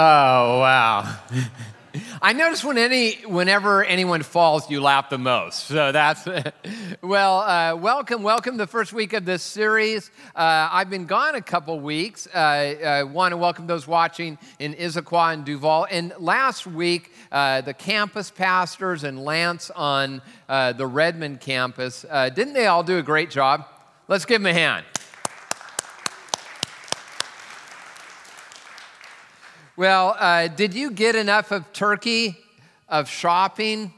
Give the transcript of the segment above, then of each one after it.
Oh, wow. I notice when any, whenever anyone falls, you laugh the most. So that's, well, uh, welcome, welcome the first week of this series. Uh, I've been gone a couple weeks. Uh, I want to welcome those watching in Issaquah and Duvall. And last week, uh, the campus pastors and Lance on uh, the Redmond campus, uh, didn't they all do a great job? Let's give them a hand. Well, uh, did you get enough of turkey, of shopping,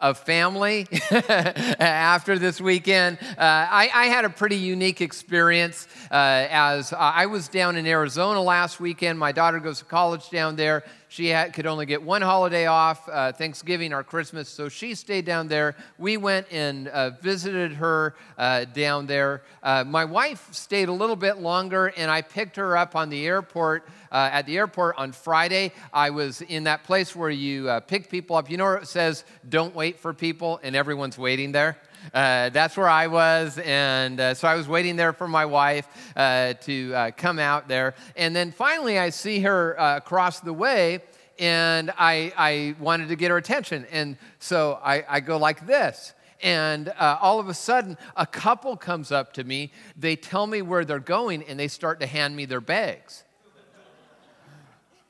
of family after this weekend? Uh, I, I, had a pretty unique experience uh, as I was down in Arizona last weekend. My daughter goes to college down there. She had, could only get one holiday off, uh, Thanksgiving or Christmas, so she stayed down there. We went and uh, visited her uh, down there. Uh, my wife stayed a little bit longer, and I picked her up on the airport. Uh, at the airport on Friday, I was in that place where you pick people up. You know where it says, don't wait for people, and everyone's waiting there? Uh, that's where I was. And uh, so I was waiting there for my wife uh, to uh, come out there. And then finally, I see her uh, across the way, and I, I wanted to get her attention. And so I, I go like this. And uh, all of a sudden, a couple comes up to me. They tell me where they're going, and they start to hand me their bags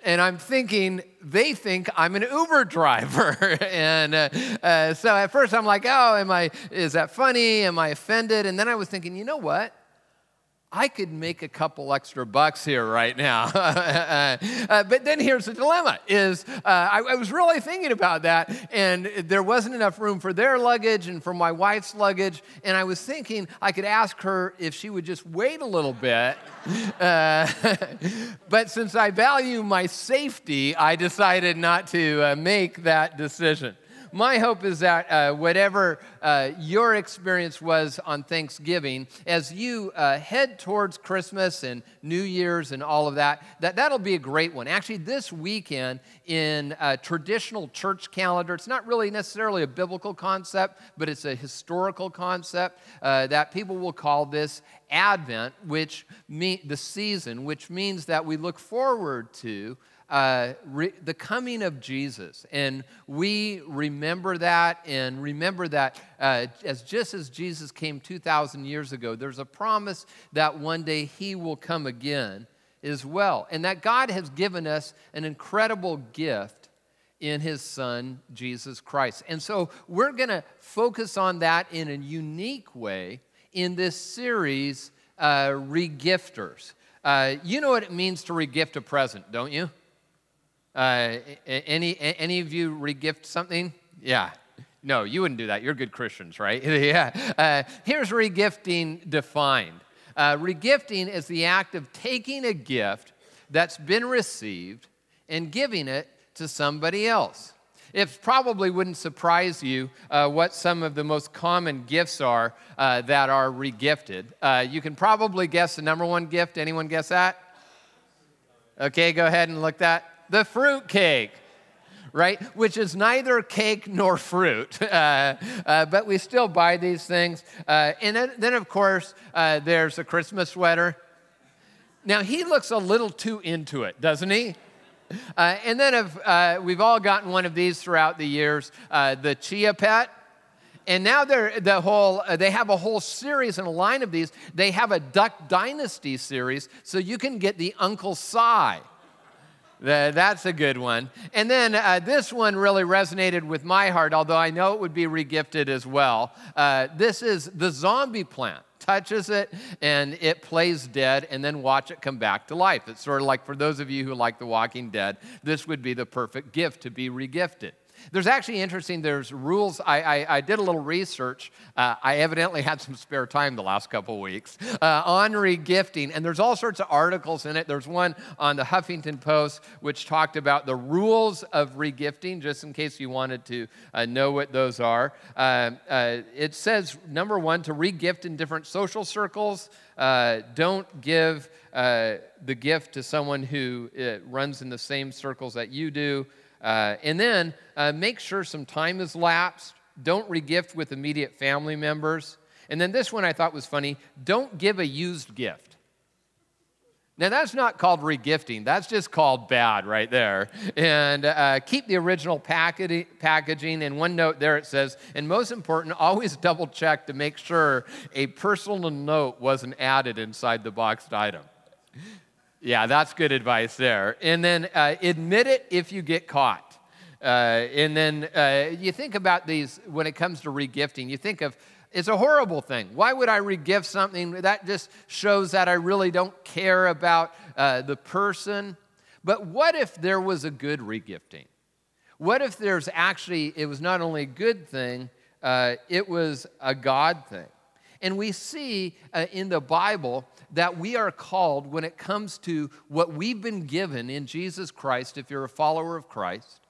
and I'm thinking they think I'm an Uber driver. and uh, uh, so at first I'm like, oh, am I, is that funny? Am I offended? And then I was thinking, you know what? I could make a couple extra bucks here right now. uh, but then here's the dilemma is uh, I, I, was really thinking about that and there wasn't enough room for their luggage and for my wife's luggage. And I was thinking I could ask her if she would just wait a little bit. Uh, but since I value my safety, I decided not to uh, make that decision my hope is that uh, whatever uh, your experience was on Thanksgiving, as you uh, head towards Christmas and New Year's and all of that, that that'll be a great one. Actually, this weekend in a traditional church calendar, it's not really necessarily a biblical concept, but it's a historical concept uh, that people will call this Advent, which the season, which means that we look forward to uh, re- the coming of Jesus. And we remember that and remember that uh, as just as Jesus came 2,000 years ago, there's a promise that one day he will come again as well. And that God has given us an incredible gift in his son, Jesus Christ. And so we're going to focus on that in a unique way in this series, uh, Regifters. Uh, you know what it means to regift a present, don't you? Uh, any, any of you regift something? Yeah. No, you wouldn't do that. You're good Christians, right? yeah. Uh, here's regifting defined uh, regifting is the act of taking a gift that's been received and giving it to somebody else. It probably wouldn't surprise you uh, what some of the most common gifts are uh, that are regifted. Uh, you can probably guess the number one gift. Anyone guess that? Okay, go ahead and look that the fruit cake right? Which is neither cake nor fruit. Uh, uh, but we still buy these things. Uh, and then, of course, uh, there's a Christmas sweater. Now, he looks a little too into it, doesn't he? Uh, and then if, uh, we've all gotten one of these throughout the years the Chia Pet. And now they're the whole, they have a whole series and a line of these. They have a Duck Dynasty series, so you can get the Uncle Si that's a good one. And then uh, this one really resonated with my heart, although I know it would be regifted as well. Uh, this is the zombie plant. Touches it and it plays dead, and then watch it come back to life. It's sort of like for those of you who like The Walking Dead, this would be the perfect gift to be regifted. There's actually interesting, there's rules. I, I, I did a little research. Uh, I evidently had some spare time the last couple weeks uh, on regifting, and there's all sorts of articles in it. There's one on the Huffington Post which talked about the rules of regifting, just in case you wanted to uh, know what those are. Uh, uh, it says, number one, to regift in different social circles. Uh, don't give the gift to someone who runs in the same circles that you do. Uh, and then uh, make sure some time has lapsed. Don't regift with immediate family members. And then this one I thought was funny don't give a used gift. Now, that's not called regifting. That's just called bad right there. And uh, keep the original packaging. And one note there it says, and most important, always double check to make sure a personal note wasn't added inside the boxed item. Yeah, that's good advice there. And then uh, admit it if you get caught. Uh, and then uh, you think about these when it comes to regifting, you think of it's a horrible thing. Why would I regift something? That just shows that I really don't care about uh, the person. But what if there was a good regifting? What if there's actually, it was not only a good thing, uh, it was a God thing? And we see uh, in the Bible that we are called when it comes to what we've been given in Jesus Christ, if you're a follower of Christ,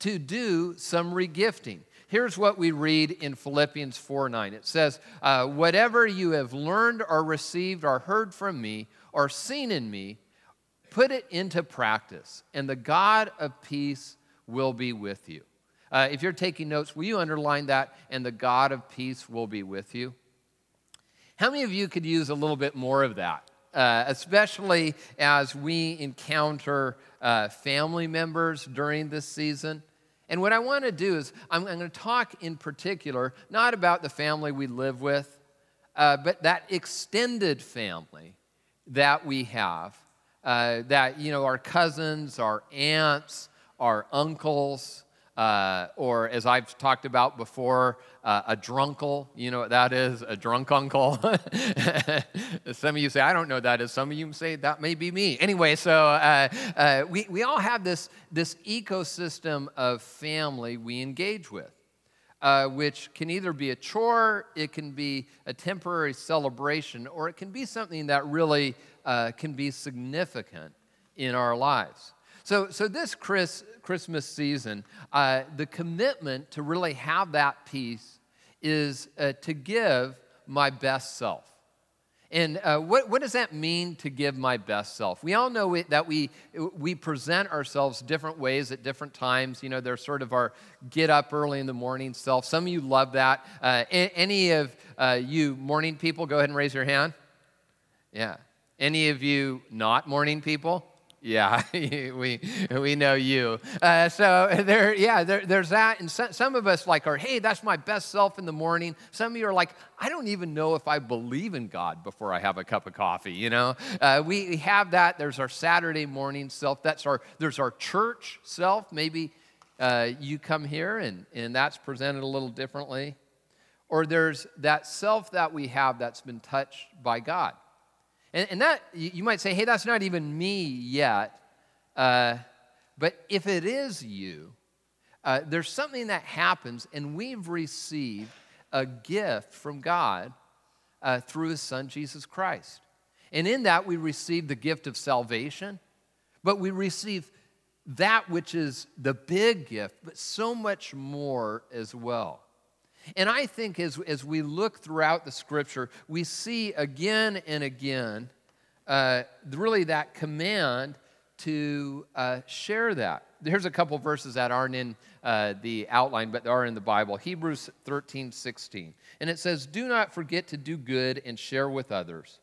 to do some regifting. Here's what we read in Philippians 4 9. It says, uh, Whatever you have learned or received or heard from me or seen in me, put it into practice, and the God of peace will be with you. Uh, if you're taking notes, will you underline that? And the God of peace will be with you. How many of you could use a little bit more of that? Uh, especially as we encounter uh, family members during this season. And what I want to do is, I'm, I'm going to talk in particular, not about the family we live with, uh, but that extended family that we have. Uh, that, you know, our cousins, our aunts, our uncles, uh, or as I've talked about before, uh, a drunkle. You know what that is? A drunk uncle. Some of you say, I don't know what that is. Some of you say, that may be me. Anyway, so uh, uh, we, we all have this, this ecosystem of family we engage with. Uh, which can either be a chore, it can be a temporary celebration, or it can be something that really uh, can be significant in our lives. So, so this Chris, Christmas season, uh, the commitment to really have that peace is uh, to give my best self. And uh, what, what does that mean to give my best self? We all know that we, we present ourselves different ways at different times. You know, they're sort of our get up early in the morning self. Some of you love that. Uh, any of uh, you morning people, go ahead and raise your hand. Yeah. Any of you not morning people? Yeah, we, we know you. Uh, so there, yeah, there, there's that. And so, some of us like are, hey, that's my best self in the morning. Some of you are like, I don't even know if I believe in God before I have a cup of coffee. You know, uh, we, we have that. There's our Saturday morning self. That's our. There's our church self. Maybe uh, you come here and and that's presented a little differently, or there's that self that we have that's been touched by God. And, and that, you might say, hey, that's not even me yet. Uh, but if it is you, uh, there's something that happens, and we've received a gift from God uh, through His Son, Jesus Christ. And in that, we receive the gift of salvation, but we receive that which is the big gift, but so much more as well. And I think as, as we look throughout the scripture, we see again and again uh, really that command to uh, share that. There's a couple verses that aren't in uh, the outline, but they are in the Bible. Hebrews 13, 16. And it says, Do not forget to do good and share with others.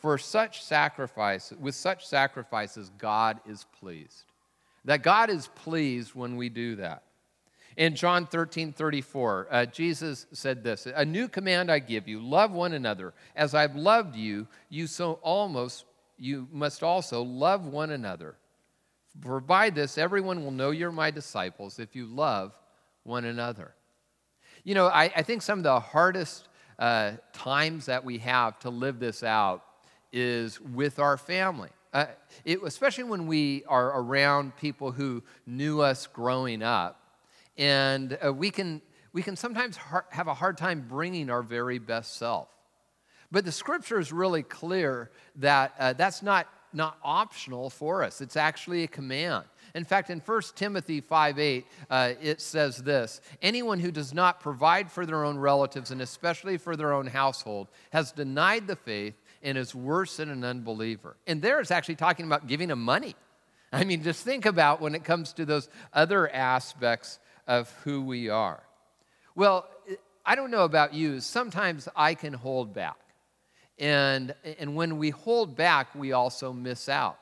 For such sacrifice, with such sacrifices, God is pleased. That God is pleased when we do that. In John 13, 34, uh, Jesus said this A new command I give you love one another. As I've loved you, you so almost, you must also love one another. For by this, everyone will know you're my disciples if you love one another. You know, I, I think some of the hardest uh, times that we have to live this out is with our family. Uh, it, especially when we are around people who knew us growing up and uh, we, can, we can sometimes har- have a hard time bringing our very best self. But the scripture is really clear that uh, that's not, not optional for us, it's actually a command. In fact, in 1 Timothy 5 8, uh, it says this Anyone who does not provide for their own relatives, and especially for their own household, has denied the faith and is worse than an unbeliever. And there it's actually talking about giving them money. I mean, just think about when it comes to those other aspects of who we are. Well, I don't know about you, sometimes I can hold back. And, and when we hold back, we also miss out.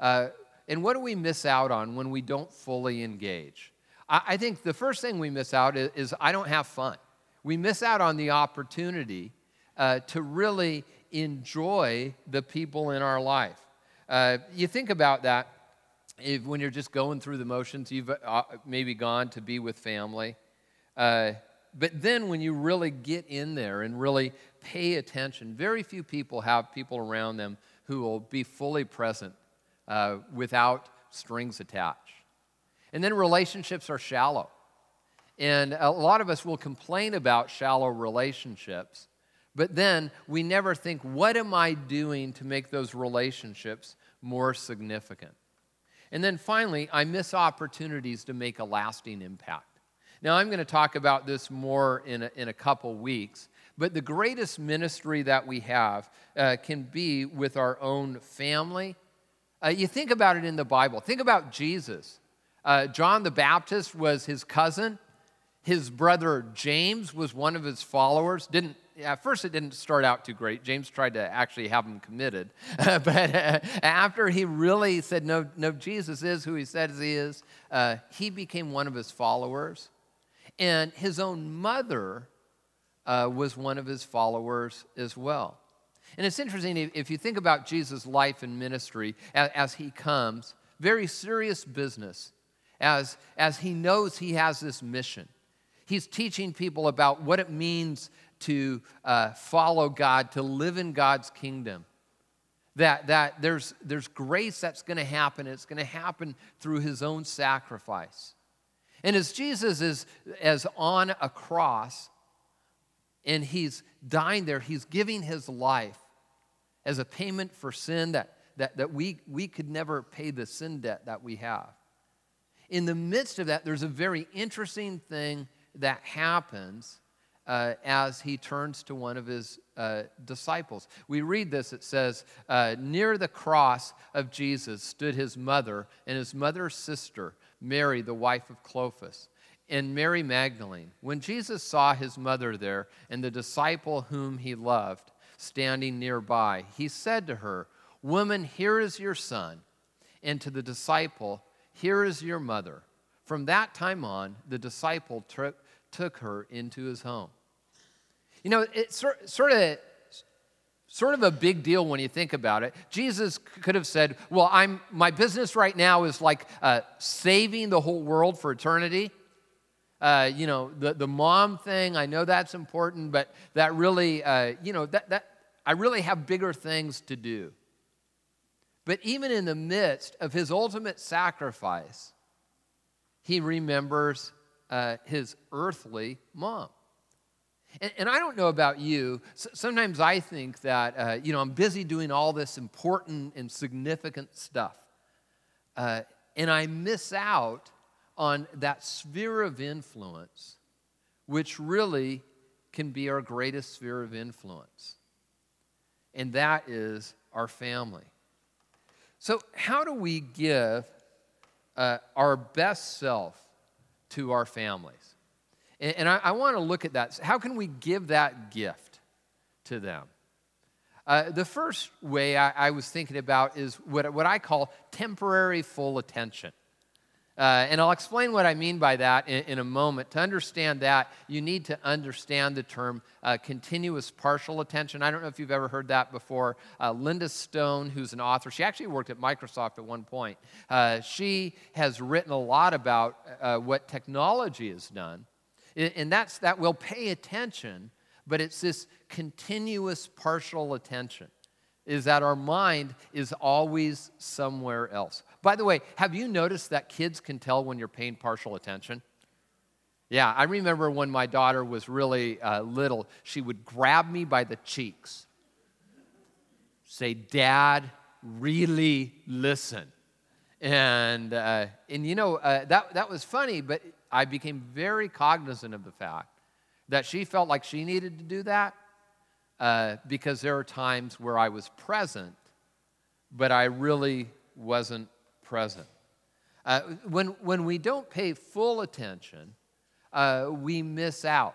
Uh, and what do we miss out on when we don't fully engage? I, I think the first thing we miss out is, is, I don't have fun. We miss out on the opportunity uh, to really enjoy the people in our life. Uh, you think about that if, when you're just going through the motions, you've uh, maybe gone to be with family. Uh, but then when you really get in there and really pay attention, very few people have people around them who will be fully present uh, without strings attached. And then relationships are shallow. And a lot of us will complain about shallow relationships, but then we never think, what am I doing to make those relationships more significant? And then finally, I miss opportunities to make a lasting impact. Now, I'm going to talk about this more in a, in a couple weeks, but the greatest ministry that we have uh, can be with our own family. Uh, you think about it in the Bible. Think about Jesus. Uh, John the Baptist was his cousin. His brother James was one of his followers. Didn't at first it didn't start out too great. James tried to actually have him committed, but uh, after he really said no, no, Jesus is who he says he is, uh, he became one of his followers, and his own mother uh, was one of his followers as well. And it's interesting if you think about Jesus' life and ministry as, as he comes, very serious business, as, as he knows he has this mission. He's teaching people about what it means to uh, follow God, to live in God's kingdom. That, that there's, there's grace that's going to happen. It's going to happen through his own sacrifice. And as Jesus is as on a cross and he's dying there, he's giving his life as a payment for sin that, that, that we, we could never pay the sin debt that we have. In the midst of that, there's a very interesting thing that happens uh, as he turns to one of his uh, disciples. We read this, it says, uh, Near the cross of Jesus stood his mother and his mother's sister, Mary, the wife of Clopas, and Mary Magdalene. When Jesus saw his mother there and the disciple whom he loved standing nearby, he said to her, Woman, here is your son. And to the disciple, Here is your mother. From that time on, the disciple took, took her into his home. You know, it's sort of sort of a big deal when you think about it. Jesus could have said, "Well, I'm my business right now is like uh, saving the whole world for eternity." Uh, you know, the the mom thing. I know that's important, but that really, uh, you know, that that I really have bigger things to do. But even in the midst of his ultimate sacrifice, he remembers uh, his earthly mom. And, and, I don't know about you, sometimes I think that, uh, you know, I'm busy doing all this important and significant stuff. Uh, and I miss out on that sphere of influence, which really can be our greatest sphere of influence. And that is our family. So, how do we give uh, our best self to our families? And, and I, I want to look at that. How can we give that gift to them? Uh, the first way I, I, was thinking about is what, what I call temporary full attention. Uh, and I'll explain what I mean by that in, in, a moment. To understand that, you need to understand the term uh, continuous partial attention. I don't know if you've ever heard that before. Uh, Linda Stone, who's an author, she actually worked at Microsoft at one point. Uh, she has written a lot about uh, what technology has done and that's that we'll pay attention, but it's this continuous partial attention. Is that our mind is always somewhere else. By the way, have you noticed that kids can tell when you're paying partial attention? Yeah, I remember when my daughter was really uh, little, she would grab me by the cheeks, say, Dad, really listen. And, uh, and you know, uh, that, that was funny, but I became very cognizant of the fact that she felt like she needed to do that uh, because there are times where I was present, but I really wasn't present. Uh, when, when we don't pay full attention, uh, we miss out.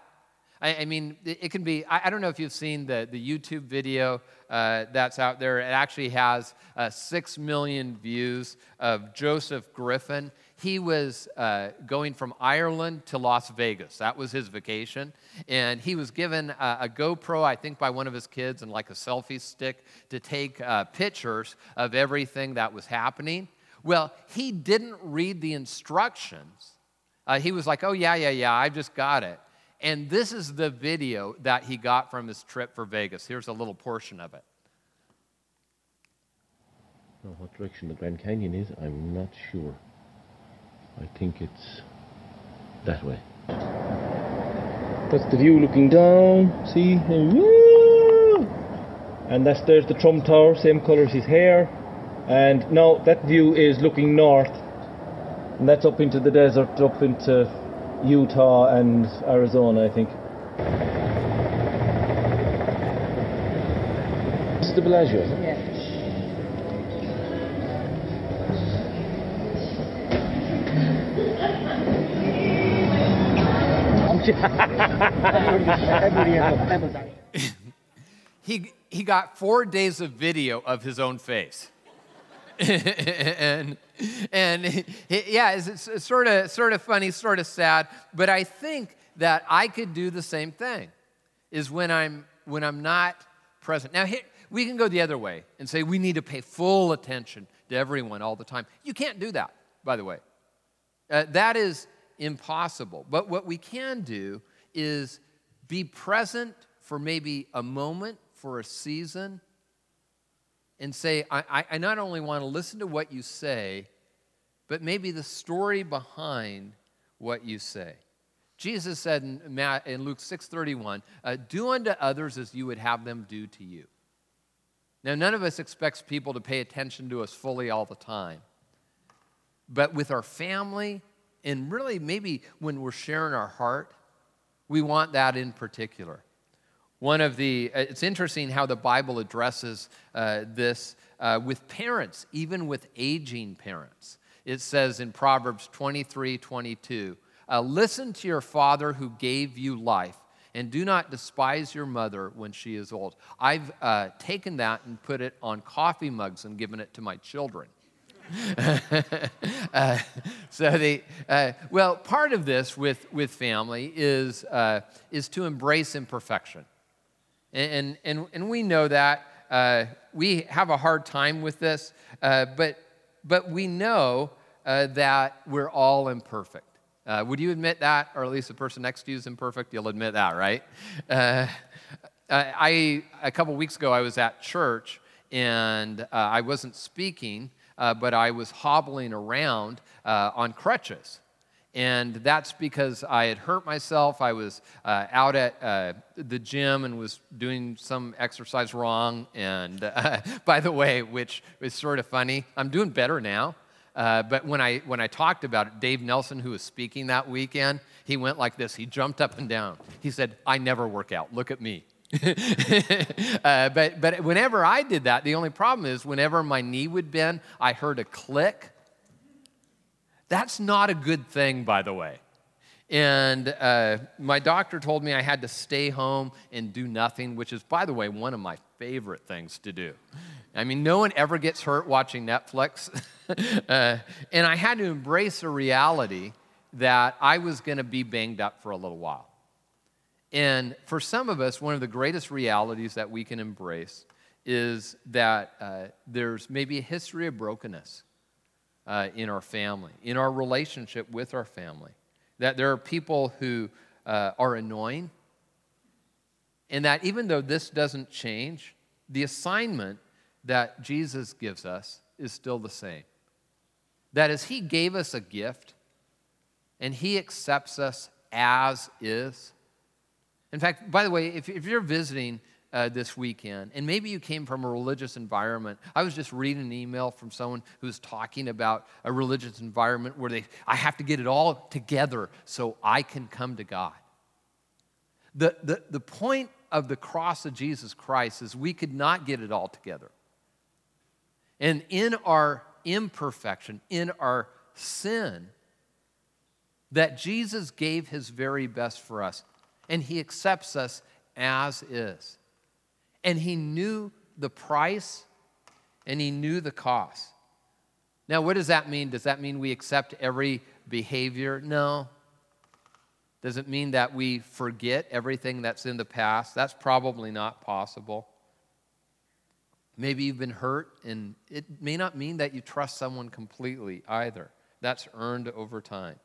I, I mean, it, can be, I, I, don't know if you've seen the, the YouTube video uh, that's out there. It actually has uh, six million views of Joseph Griffin. He was uh, going from Ireland to Las Vegas. That was his vacation. And he was given a, a GoPro, I think, by one of his kids, and like a selfie stick to take uh, pictures of everything that was happening. Well, he didn't read the instructions. Uh, he was like, oh, yeah, yeah, yeah, I've just got it. And this is the video that he got from his trip for Vegas. Here's a little portion of it. Now, what direction the Grand Canyon is, I'm not sure. I think it's that way. That's the view looking down. See? And that's there's the Trump Tower, same colour as his hair. And now that view is looking north. And that's up into the desert, up into Utah and Arizona, I think. This is the Bellagio, he, he got four days of video of his own face. and and yeah, it's, it's sort of sort of funny, sort of sad. But I think that I could do the same thing. Is when I'm when I'm not present. Now here, we can go the other way and say we need to pay full attention to everyone all the time. You can't do that, by the way. Uh, that is impossible. But what we can do is be present for maybe a moment, for a season, and say, I, I not only want to listen to what you say, but maybe the story behind what you say. Jesus said in, in Luke 6:31, uh, "Do unto others as you would have them do to you." Now, none of us expects people to pay attention to us fully all the time, but with our family, and really maybe when we're sharing our heart, we want that in particular. One of the, uh, it's interesting how the Bible addresses uh, this uh, with parents, even with aging parents. It says in Proverbs 23 22, uh, listen to your father who gave you life, and do not despise your mother when she is old. I've uh, taken that and put it on coffee mugs and given it to my children. uh, so the uh, well, part of this with with family is uh, is to embrace imperfection. And, and, and we know that. Uh, we have a hard time with this, uh, but, but we know uh, that we're all imperfect. Would you admit that? Or at least the person next to you is imperfect? You'll admit that, right? I, a couple weeks ago, I was at church and I wasn't speaking, but I was hobbling around on crutches. And that's because I had hurt myself. I was uh, out at uh, the gym and was doing some exercise wrong. And uh, by the way, which is sort of funny, I'm doing better now. Uh, but when I, when I talked about it, Dave Nelson, who was speaking that weekend, he went like this. He jumped up and down. He said, I never work out. Look at me. uh, but, but whenever I did that, the only problem is whenever my knee would bend, I heard a click that's not a good thing, by the way. And uh, my doctor told me I had to stay home and do nothing, which is, by the way, one of my favorite things to do. I mean, no one ever gets hurt watching Netflix. uh, and I had to embrace a reality that I was going to be banged up for a little while. And for some of us, one of the greatest realities that we can embrace is that uh, there's maybe a history of brokenness uh, in our family, in our relationship with our family. That there are people who uh, are annoying, and that even though this doesn't change, the assignment that Jesus gives us is still the same. That is, He gave us a gift, and He accepts us as is. In fact, by the way, if, if you're visiting, uh, this weekend, and maybe you came from a religious environment. I was just reading an email from someone who was talking about a religious environment where they, I have to get it all together so I can come to God. The, the, the point of the cross of Jesus Christ is we could not get it all together. And in our imperfection, in our sin, that Jesus gave his very best for us. And He accepts us as is. And He knew the price and He knew the cost. Now, what does that mean? Does that mean we accept every behavior? No. Does it mean that we forget everything that's in the past? That's probably not possible. Maybe you've been hurt, and it may not mean that you trust someone completely either. That's earned over time.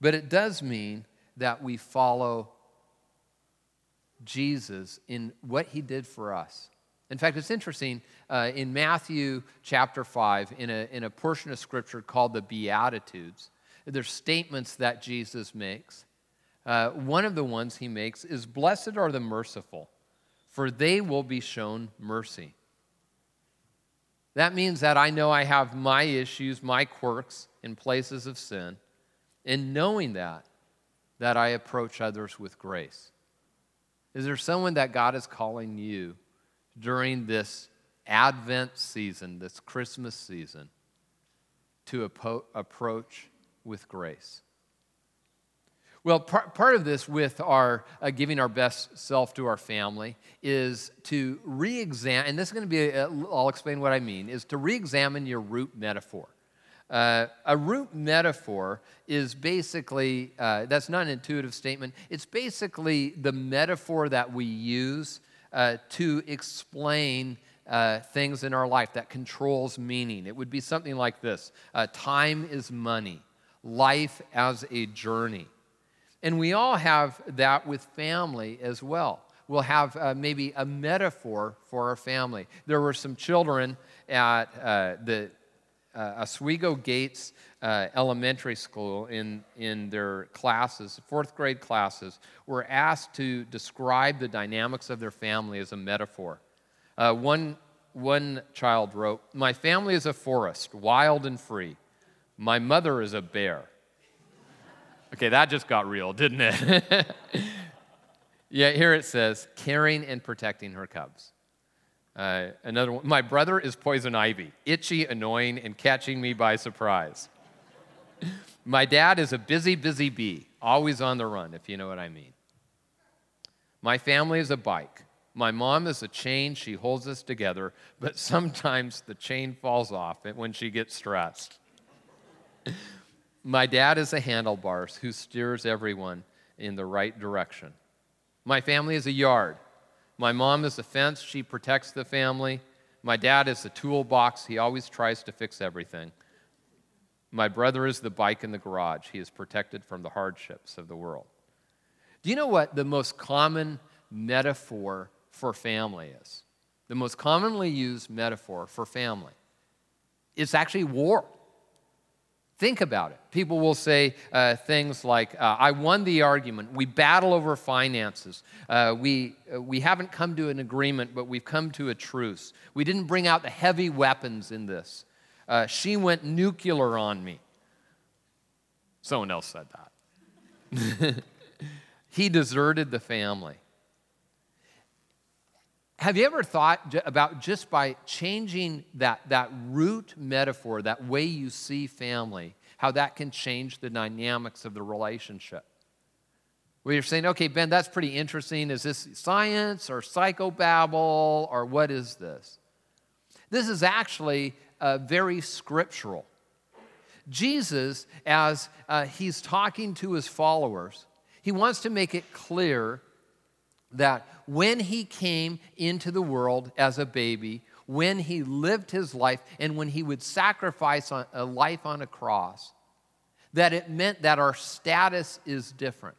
But it does mean that we follow Jesus in what he did for us. In fact, it's interesting. Uh, in Matthew chapter 5, in a, in a portion of scripture called the Beatitudes, there's statements that Jesus makes. Uh, one of the ones he makes is Blessed are the merciful, for they will be shown mercy. That means that I know I have my issues, my quirks in places of sin, and knowing that, that I approach others with grace. Is there someone that God is calling you during this Advent season, this Christmas season, to apo- approach with grace? Well, part, part of this with our uh, giving our best self to our family is to re examine, and this is going to be, i will explain what I mean, is to re examine your root metaphor. Uh, a root metaphor is basically, uh, that's not an intuitive statement, it's basically the metaphor that we use uh, to explain uh, things in our life that controls meaning. It would be something like this uh, Time is money, life as a journey. And we all have that with family as well. We'll have uh, maybe a metaphor for our family. There were some children at the uh, Oswego Gates uh, Elementary School in, in their classes, fourth grade classes, were asked to describe the dynamics of their family as a metaphor. Uh, one, one child wrote, My family is a forest, wild and free. My mother is a bear. Okay, that just got real, didn't it? yeah, here it says, caring and protecting her cubs. Uh, another one, my brother is poison ivy, itchy, annoying, and catching me by surprise. my dad is a busy, busy bee, always on the run, if you know what I mean. My family is a bike. My mom is a chain, she holds us together, but sometimes the chain falls off when she gets stressed. My dad is a handlebars who steers everyone in the right direction. My family is a yard. My mom is the fence, she protects the family. My dad is the toolbox, he always tries to fix everything. My brother is the bike in the garage, he is protected from the hardships of the world. Do you know what the most common metaphor for family is? The most commonly used metaphor for family. It's actually war. Think about it. People will say uh, things like, uh, I won the argument. We battle over finances. Uh, we, uh, we haven't come to an agreement, but we've come to a truce. We didn't bring out the heavy weapons in this. Uh, she went nuclear on me. Someone else said that. he deserted the family. Have you ever thought about just by changing that, that root metaphor, that way you see family, how that can change the dynamics of the relationship? Where you're saying, okay, Ben, that's pretty interesting. Is this science or psychobabble or what is this? This is actually uh, very scriptural. Jesus, as uh, he's talking to his followers, he wants to make it clear that when he came into the world as a baby, when he lived his life, and when he would sacrifice a life on a cross, that it meant that our status is different.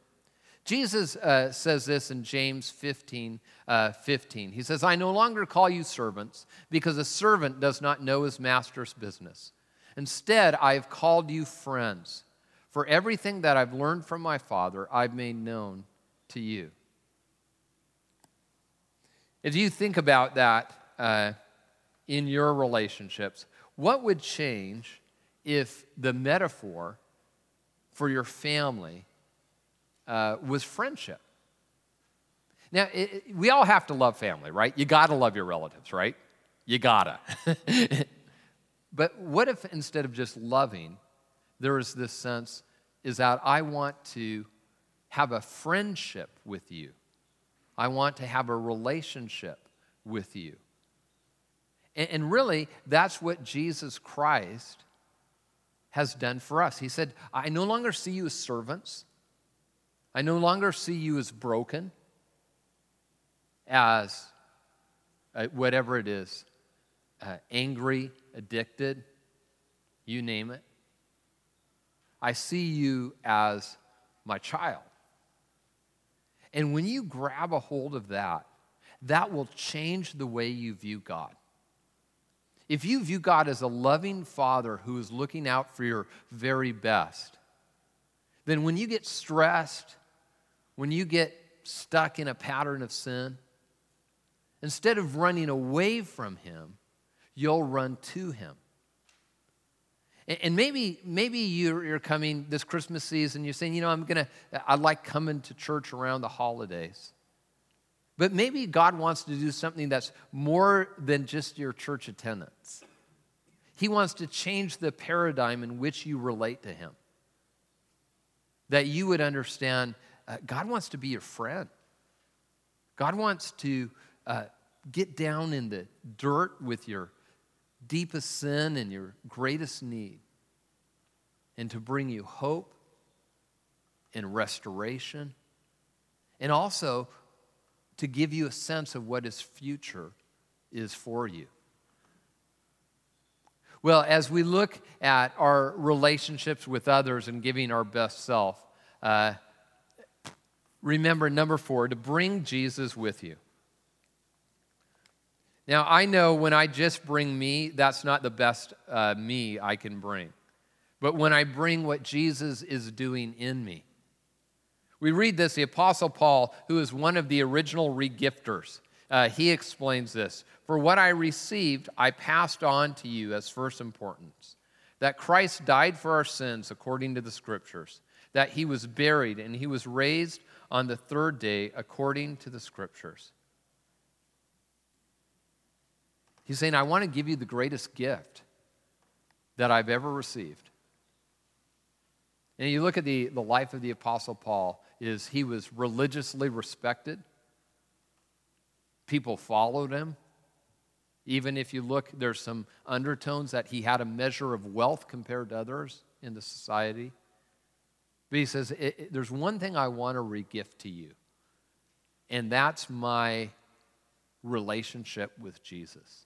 Jesus uh, says this in James 15 uh, 15. He says, I no longer call you servants because a servant does not know his master's business. Instead, I have called you friends. For everything that I've learned from my Father, I've made known to you. If you think about that uh, in your relationships, what would change if the metaphor for your family uh, was friendship? Now, it, we all have to love family, right? You gotta love your relatives, right? You gotta. but what if instead of just loving, there is this sense is that I want to have a friendship with you. I want to have a relationship with you. And, and really, that's what Jesus Christ has done for us. He said, I no longer see you as servants, I no longer see you as broken, as uh, whatever it is uh, angry, addicted, you name it. I see you as my child. And when you grab a hold of that, that will change the way you view God. If you view God as a loving father who is looking out for your very best, then when you get stressed, when you get stuck in a pattern of sin, instead of running away from Him, you'll run to Him. And maybe, maybe you're, coming this Christmas season, you're saying, you know, I'm going to, I like coming to church around the holidays. But maybe God wants to do something that's more than just your church attendance. He wants to change the paradigm in which you relate to Him. That you would understand uh, God wants to be your friend. God wants to uh, get down in the dirt with your deepest sin and your greatest need, and to bring you hope and restoration, and also to give you a sense of what his future is for you. Well, as we look at our relationships with others and giving our best self, uh, remember number four, to bring Jesus with you. Now, I know when I just bring me, that's not the best uh, me I can bring. But when I bring what Jesus is doing in me, we read this, the Apostle Paul, who is one of the original regifters, uh, he explains this For what I received, I passed on to you as first importance that Christ died for our sins according to the Scriptures, that he was buried, and he was raised on the third day according to the Scriptures He's saying, I want to give you the greatest gift that I've ever received. And you look at the, the life of the Apostle Paul, is he was religiously respected. People followed him. Even if you look, there's some undertones that he had a measure of wealth compared to others in the society. But he says, There's one thing I want to regift to you, and that's my relationship with Jesus.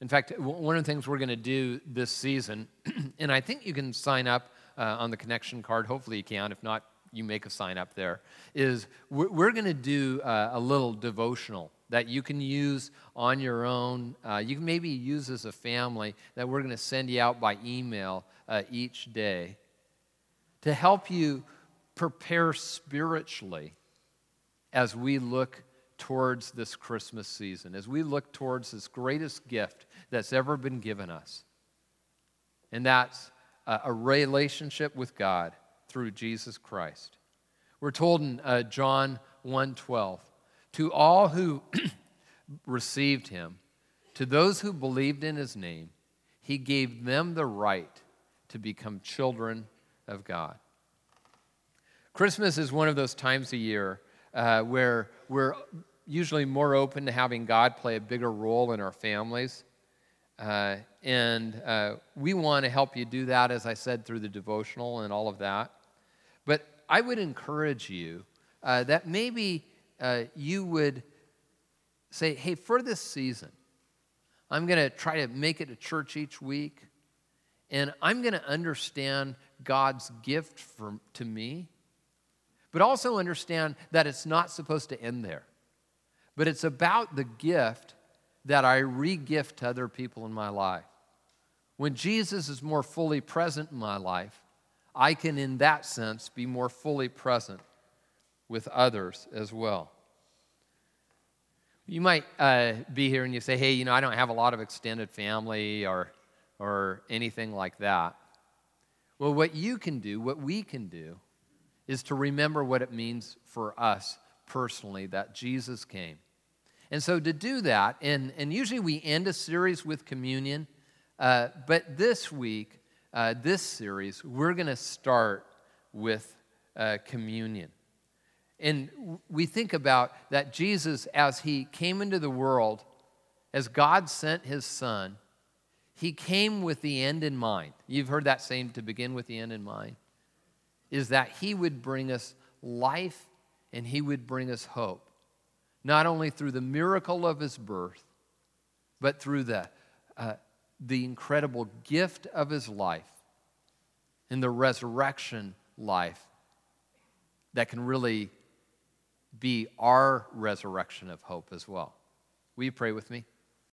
In fact, one of the things we're going to do this season, and I think you can sign up uh, on the connection card. Hopefully, you can. If not, you make a sign up there. Is we're, we're going to do uh, a little devotional that you can use on your own. Uh, you can maybe use as a family that we're going to send you out by email uh, each day to help you prepare spiritually as we look towards this Christmas season, as we look towards this greatest gift that's ever been given us. And that's a, relationship with God through Jesus Christ. We're told in uh, John 1:12, to all who received him, to those who believed in his name, he gave them the right to become children of God. Christmas is one of those times a year uh, where we're usually more open to having God play a bigger role in our families. Uh, and uh, we want to help you do that, as I said, through the devotional and all of that. But I would encourage you uh, that maybe uh, you would say, hey, for this season, I'm going to try to make it to church each week, and I'm going to understand God's gift for, to me but also understand that it's not supposed to end there. But it's about the gift that I re gift to other people in my life. When Jesus is more fully present in my life, I can, in that sense, be more fully present with others as well. You might uh, be here and you say, hey, you know, I don't have a lot of extended family or, or anything like that. Well, what you can do, what we can do, is to remember what it means for us personally that Jesus came. And so to do that, and, and usually we end a series with communion, uh, but this week, uh, this series, we're going to start with uh, communion. And we think about that Jesus, as he came into the world, as God sent his son, he came with the end in mind. You've heard that saying to begin with the end in mind, is that he would bring us life and he would bring us hope, not only through the miracle of his birth, but through the, uh, the incredible gift of his life and the resurrection life that can really be our resurrection of hope as well. Will you pray with me?